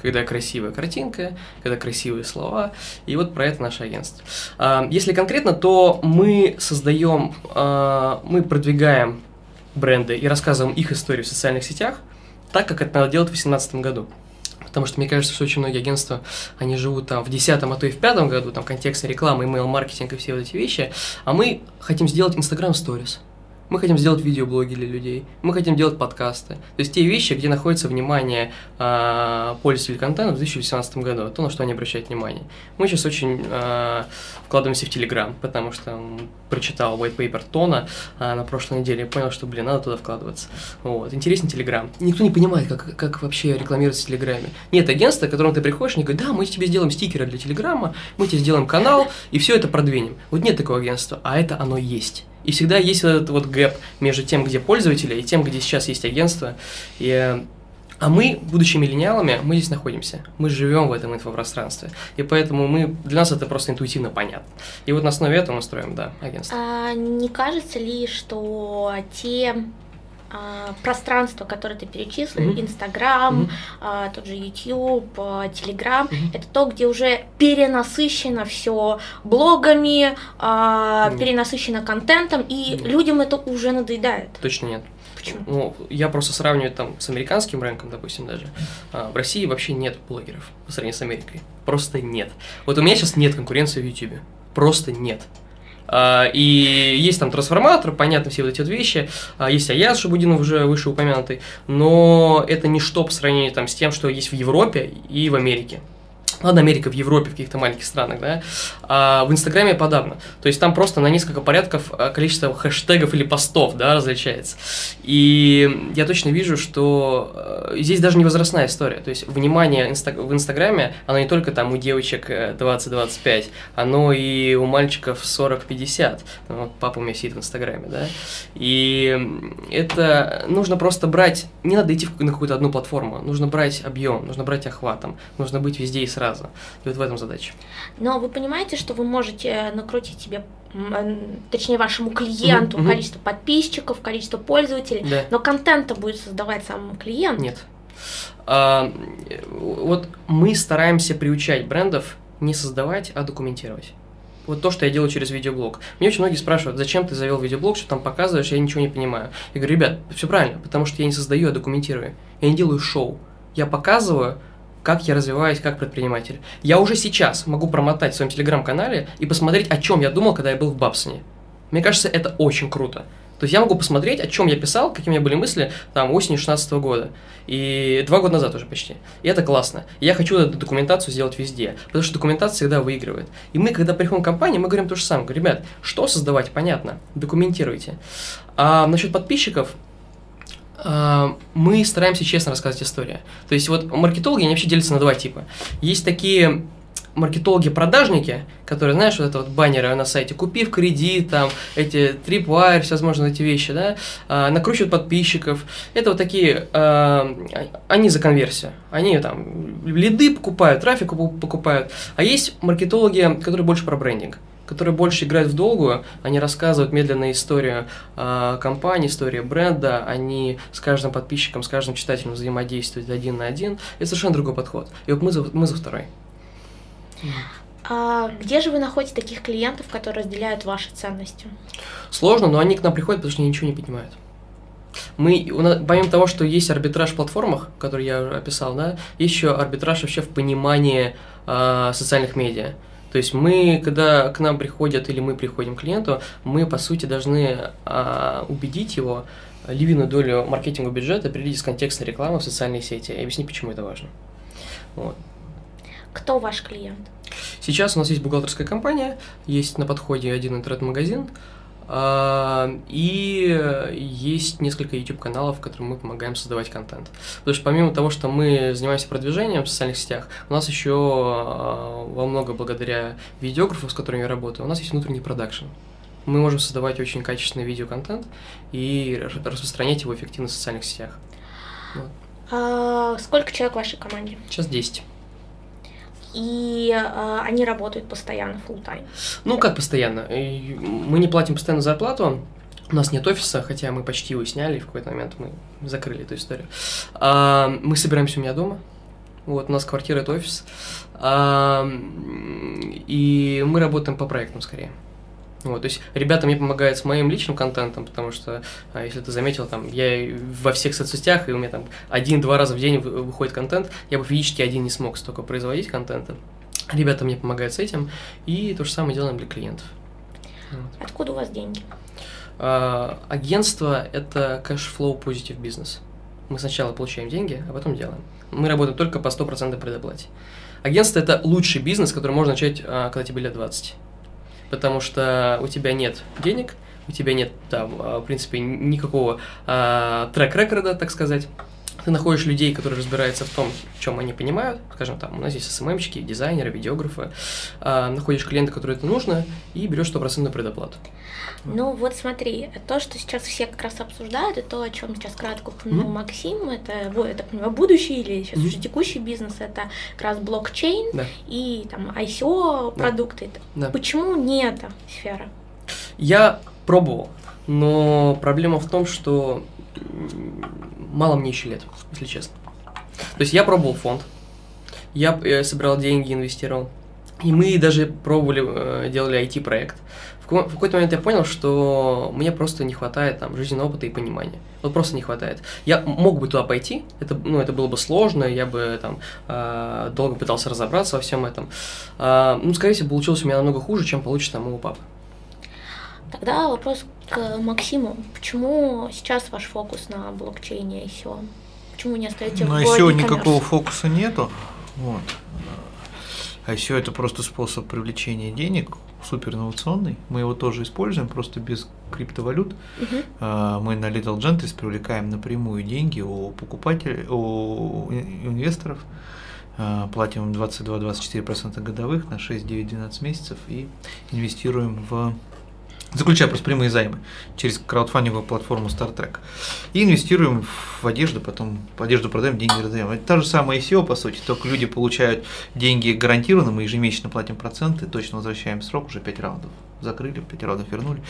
Когда красивая картинка, когда красивые слова. И вот про это наше агентство. А, Если конкретно, то мы создаем, а, мы продвигаем бренды и рассказываем их историю в социальных сетях, так, как это надо делать в 2018 году. Потому что мне кажется, что очень многие агентства, они живут там в 10 а то и в пятом году, там контекстная реклама, email-маркетинг и все вот эти вещи, а мы хотим сделать Instagram Stories. Мы хотим сделать видеоблоги для людей, мы хотим делать подкасты. То есть те вещи, где находится внимание а, пользователей контента в 2018 году, то, на что они обращают внимание. Мы сейчас очень а, вкладываемся в Telegram, потому что прочитал white paper Тона а, на прошлой неделе и понял, что, блин, надо туда вкладываться. Вот. Интересен Telegram. Никто не понимает, как, как вообще рекламироваться в Телеграме. Нет агентства, к которому ты приходишь, они говорят, да, мы тебе сделаем стикеры для Телеграма, мы тебе сделаем канал, и все это продвинем. Вот нет такого агентства, а это оно есть. И всегда есть вот этот вот гэп между тем, где пользователи, и тем, где сейчас есть агентство. И, э, а мы, будучи миллениалами, мы здесь находимся. Мы живем в этом инфопространстве. И поэтому мы, для нас это просто интуитивно понятно. И вот на основе этого мы строим, да, агентство. А не кажется ли, что те а, пространства, которые ты перечислил. Инстаграм, а, тот же YouTube, Телеграм, Мгм. это то, где уже перенасыщено все блогами, Нет. перенасыщено контентом, и Нет. людям это уже надоедает. Точно нет. Почему? Ну, я просто сравниваю там с американским рынком, допустим, даже. А, в России вообще нет блогеров по сравнению с Америкой. Просто нет. Вот у меня сейчас нет конкуренции в YouTube. Просто нет. А, и есть там трансформатор, понятно, все вот эти вот вещи. А, есть Аяз Шабудинов уже вышеупомянутый, но это ничто по сравнению там, с тем, что есть в Европе и в Америке. Ладно, Америка в Европе, в каких-то маленьких странах, да, а в Инстаграме подавно. То есть там просто на несколько порядков а, количество хэштегов или постов, да, различается. И я точно вижу, что э, здесь даже не возрастная история. То есть внимание в Инстаграме, оно не только там у девочек 20-25, э, оно и у мальчиков 40-50. Ну, вот папа у меня сидит в Инстаграме, да. И это нужно просто брать, не надо идти на какую-то одну платформу, нужно брать объем, нужно брать охватом, нужно быть везде и сразу сразу. И вот в этом задача. Но вы понимаете, что вы можете накрутить себе точнее вашему клиенту, mm-hmm. количество подписчиков, количество пользователей, да. но контента будет создавать сам клиент. Нет. А, вот мы стараемся приучать брендов не создавать, а документировать. Вот то, что я делаю через видеоблог. Мне очень многие спрашивают, зачем ты завел видеоблог, что там показываешь, я ничего не понимаю. Я говорю, ребят, все правильно, потому что я не создаю, а документирую. Я не делаю шоу. Я показываю, как я развиваюсь как предприниматель. Я уже сейчас могу промотать в своем телеграм-канале и посмотреть, о чем я думал, когда я был в Бабсоне. Мне кажется, это очень круто. То есть я могу посмотреть, о чем я писал, какие у меня были мысли там осенью 16 года. И два года назад уже почти. И это классно. И я хочу эту документацию сделать везде. Потому что документация всегда выигрывает. И мы, когда приходим к компании, мы говорим то же самое. Говорим, ребят, что создавать, понятно. Документируйте. А насчет подписчиков, мы стараемся честно рассказывать историю. То есть вот маркетологи, они вообще делятся на два типа. Есть такие маркетологи-продажники, которые, знаешь, вот это вот баннеры на сайте, купи в кредит, там, эти tripwire, всевозможные эти вещи, да, а, накручивают подписчиков. Это вот такие, а, они за конверсию. Они там лиды покупают, трафик покупают. А есть маркетологи, которые больше про брендинг которые больше играют в долгую, они рассказывают медленную историю э, компании, историю бренда, они с каждым подписчиком, с каждым читателем взаимодействуют один на один. Это совершенно другой подход. И вот мы за, мы за второй. А где же вы находите таких клиентов, которые разделяют ваши ценности? Сложно, но они к нам приходят, потому что они ничего не понимают. Мы, у нас, помимо того, что есть арбитраж в платформах, который я описал, да, есть еще арбитраж вообще в понимании э, социальных медиа. То есть мы, когда к нам приходят или мы приходим к клиенту, мы, по сути, должны а, убедить его львиную долю маркетингового бюджета перейти из контекстной рекламы в социальные сети и объяснить, почему это важно. Вот. Кто ваш клиент? Сейчас у нас есть бухгалтерская компания, есть на подходе один интернет-магазин, и есть несколько YouTube-каналов, которым мы помогаем создавать контент. Потому что помимо того, что мы занимаемся продвижением в социальных сетях, у нас еще а, во много благодаря видеографу, с которыми я работаю, у нас есть внутренний продакшн. Мы можем создавать очень качественный видеоконтент и распространять его эффективно в социальных сетях. Вот. А, сколько человек в вашей команде? Сейчас 10 и э, они работают постоянно, full time. Ну, как постоянно? Мы не платим постоянно зарплату, у нас нет офиса, хотя мы почти его сняли, и в какой-то момент мы закрыли эту историю. А, мы собираемся у меня дома. Вот, у нас квартира – это офис. А, и мы работаем по проектам скорее. Вот, то есть ребята мне помогают с моим личным контентом, потому что, а, если ты заметил, там, я во всех соцсетях, и у меня там один-два раза в день выходит контент, я бы физически один не смог столько производить контента. Ребята мне помогают с этим, и то же самое делаем для клиентов. Вот. Откуда у вас деньги? А, агентство – это cash-flow positive бизнес. Мы сначала получаем деньги, а потом делаем. Мы работаем только по 100% предоплате. Агентство – это лучший бизнес, который можно начать, а, когда тебе лет 20 потому что у тебя нет денег, у тебя нет там, а, в принципе, никакого а, трек-рекорда, так сказать. Ты находишь людей, которые разбираются в том, в чем они понимают. Скажем, там, у нас есть СММщики, дизайнеры, видеографы. А, находишь клиента, который это нужно, и берешь стопроцентную предоплату. Ну вот смотри, то, что сейчас все как раз обсуждают, и то, о чем сейчас кратко упомянул mm-hmm. Максим, это, это понимаю, будущий или сейчас mm-hmm. уже текущий бизнес, это как раз блокчейн да. и там ICO да. продукты. Да. Почему не эта сфера? Я пробовал, но проблема в том, что мало мне еще лет, если честно. То есть я пробовал фонд, я, я собирал деньги, инвестировал. И мы даже пробовали, э, делали IT-проект. В ко- в какой-то момент я понял, что мне просто не хватает там жизненного опыта и понимания. Вот просто не хватает. Я мог бы туда пойти, это, ну, это было бы сложно, я бы там э, долго пытался разобраться во всем этом. А, ну, скорее всего, получилось у меня намного хуже, чем получится там у папы. Тогда вопрос к Максиму. Почему сейчас ваш фокус на блокчейне ICO? Почему не остаете На в ICO e-commerce? никакого фокуса нету. Вот. ICO это просто способ привлечения денег, супер инновационный. Мы его тоже используем, просто без криптовалют. А, Мы на Little Gentries привлекаем напрямую деньги у покупателей, у ин- инвесторов. А, Платим им 22-24% годовых на 6, 9, 12 месяцев и инвестируем в Заключая просто прямые займы через краудфандинговую платформу StarTrack. И инвестируем в одежду, потом одежду продаем, деньги раздаем. Это та же самая ICO, по сути, только люди получают деньги гарантированно, мы ежемесячно платим проценты, точно возвращаем срок, уже 5 раундов закрыли, 5 раундов вернули.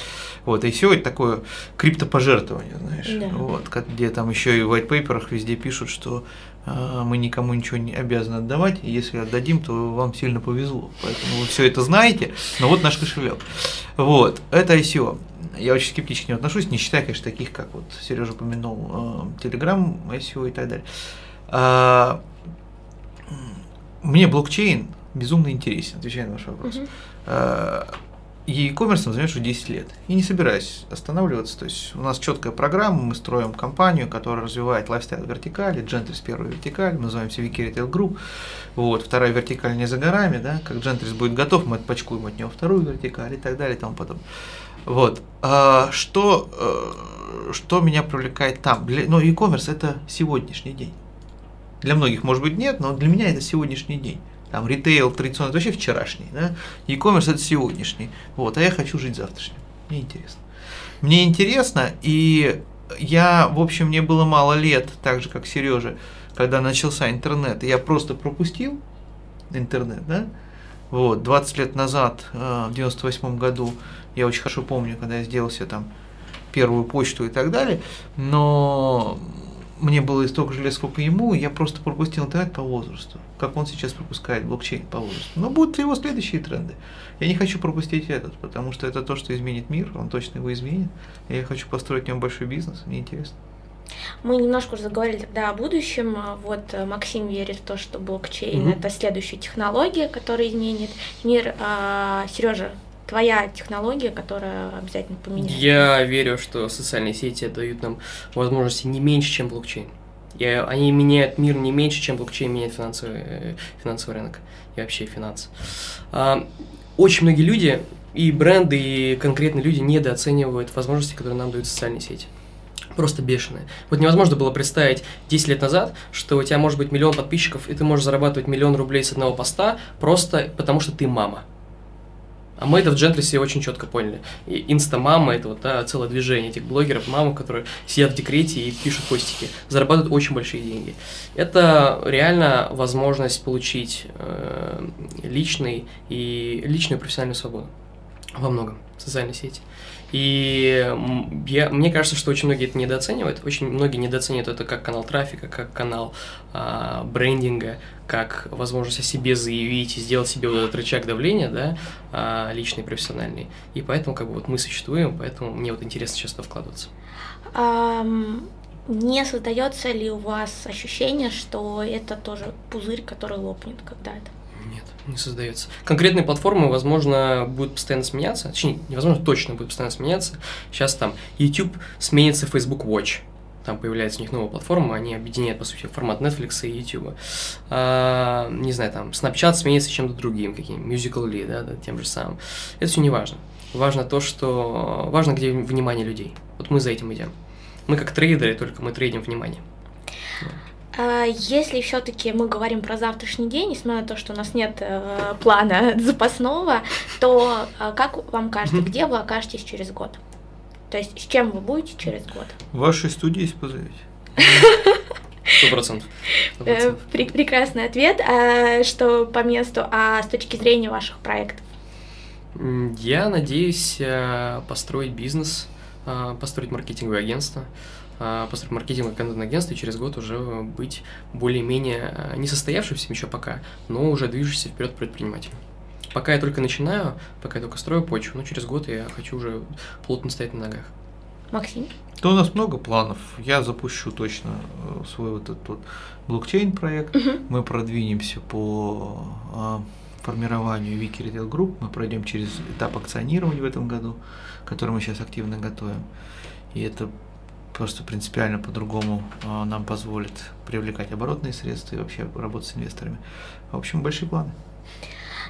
Вот, ICO это такое криптопожертвование, знаешь, Да. вот, где там еще и в white paper'ах везде пишут, что мы никому ничего не обязаны отдавать, и если отдадим, то вам сильно повезло. Поэтому вы все это знаете, но вот наш кошелек. Вот, это ICO. Я очень нему отношусь, не считая, конечно, таких, как вот Сережа упомянул, э, Telegram, ICO и так далее. А, Мне блокчейн безумно интересен, отвечая на ваш вопрос. Мгм. А, И e-commerce занимаюсь уже 10 лет. И не собираюсь останавливаться. То есть у нас четкая программа, мы строим компанию, которая развивает лайфстайл вертикали, Gentrix первая вертикаль, мы называемся Wiki Retail Group. Вот, вторая вертикаль не за горами, да, как Gentrix будет готов, мы отпачкуем от него вторую вертикаль и так далее и тому подобное. Вот. А, что, э, что меня привлекает там? Для, ну, e-commerce это сегодняшний день. Для многих, может быть, нет, но для меня это сегодняшний день. Там ритейл традиционно это вообще вчерашний, да? E-commerce это сегодняшний. Вот, а я хочу жить завтрашним. Мне интересно. Мне интересно, и я, в общем, мне было мало лет, так же, как Сережа, когда начался интернет, я просто пропустил интернет, да? Вот, 20 лет назад, э, в 98 году, я очень хорошо помню, когда я сделал себе там первую почту и так далее, но мне было столько же лет, сколько ему, я просто пропустил интернет по возрасту, как он сейчас пропускает блокчейн по возрасту. Но будут его следующие тренды. Я не хочу пропустить этот, потому что это то, что изменит мир, он точно его изменит. Я хочу построить в нем большой бизнес, мне интересно. Мы немножко уже заговорили тогда о будущем. А Вот э, Максим верит в то, что блокчейн Мгм. это следующая технология, которая изменит мир. Сережа, твоя технология, которая обязательно поменяет. Я верю, что социальные сети дают нам возможности не меньше, чем блокчейн. Я, они меняют мир не меньше, чем блокчейн меняет финансовый, э, финансовый рынок и вообще финансы. А, очень многие люди, и бренды, и конкретные люди недооценивают возможности, которые нам дают социальные сети. Просто бешеные. Вот невозможно было представить 10 лет назад, что у тебя может быть миллион подписчиков, и ты можешь зарабатывать миллион рублей с одного поста просто потому, что ты мама. А мы это в Джентрисе очень четко поняли. И инста-мама это вот да, целое движение этих блогеров, мамы, которые сидят в декрете и пишут постики, зарабатывают очень большие деньги. Это реально возможность получить э, личный и личную профессиональную свободу во многом социальной сети. И я, мне кажется, что очень многие это недооценивают. Очень многие недооценивают это как канал трафика, как канал а, брендинга, как возможность о себе заявить и сделать себе вот этот рычаг давления, да, а, личный, профессиональный. И поэтому как бы вот мы существуем, поэтому мне вот интересно сейчас туда вкладываться. Ам, не создается ли у вас ощущение, что это тоже пузырь, который лопнет когда-то? Нет, не создается. Конкретные платформы, возможно, будут постоянно сменяться. Точнее, невозможно, точно будут постоянно сменяться. Сейчас там YouTube сменится Facebook Watch. Там появляется у них новая платформа, они объединяют, по сути, формат Netflix и YouTube. А, не знаю, там, Snapchat сменится чем-то другим, каким Musical.ly, да, да, тем же самым. Это все не важно. Важно то, что... Важно, где внимание людей. Вот мы за этим идем. Мы как трейдеры, только мы трейдим внимание. А Если все-таки мы говорим про завтрашний день, несмотря на то, что у нас нет э, плана запасного, то э, как вам кажется, где вы окажетесь через год? То есть с чем вы будете через год? В вашей студии, если позовете. Сто процентов. Э, прекрасный ответ, а, что по месту, а с точки зрения ваших проектов? Я надеюсь э, построить бизнес, построить маркетинговое агентство, построить маркетинговое контентное агентство и через год уже быть более-менее э, не состоявшимся еще пока, но уже движущимся вперед предпринимателем. пока я только начинаю, пока я только строю почву, но через год я хочу уже плотно стоять на ногах. Максим? Да у нас много планов. Я запущу точно э, свой вот этот вот блокчейн проект. Мгм. Мы продвинемся по а, формированию Wiki Retail Group. Мы пройдем через этап акционирования в этом году, который мы сейчас активно готовим. И это просто принципиально по-другому а, нам позволит привлекать оборотные средства и вообще работать с инвесторами. В общем, большие планы.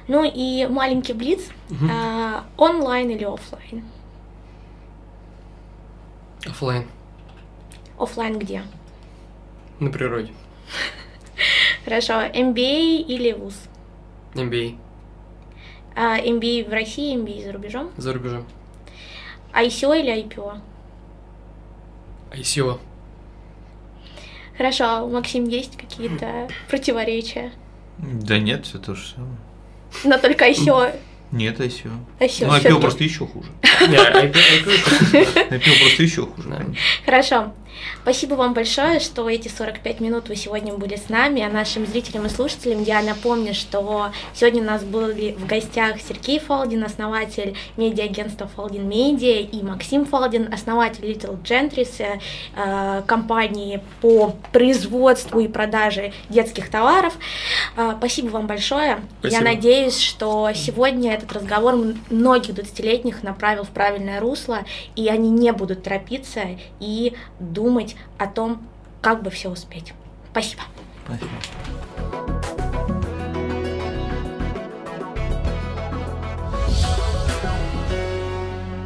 Ну и маленький блиц. Мгм. А, онлайн или оффлайн? Оффлайн, Оффлайн где? на природе. Хорошо. MBA или вуз? MBA, А, MBA в России, MBA за рубежом? за рубежом. ICO или IPO? ICO. Хорошо, а у Максим есть какие-то противоречия? Да нет, все то же самое. Но только ICO. Нет, ICO. ICO Ну, IPO просто еще хуже. IPO просто еще хуже. Хорошо. Спасибо вам большое, что эти 45 минут вы сегодня были с нами. А нашим зрителям и слушателям я напомню, что сегодня у нас были в гостях Сергей Фалдин, основатель медиа-агентства Фалдин Медиа, и Максим Фалдин, основатель Little Gentries, э, компании по производству и продаже детских товаров. Э, Спасибо вам большое. Спасибо. Я надеюсь, что сегодня этот разговор многих 20-летних направил в правильное русло, и они не будут торопиться и думать о том, как бы все успеть. Спасибо. Спасибо.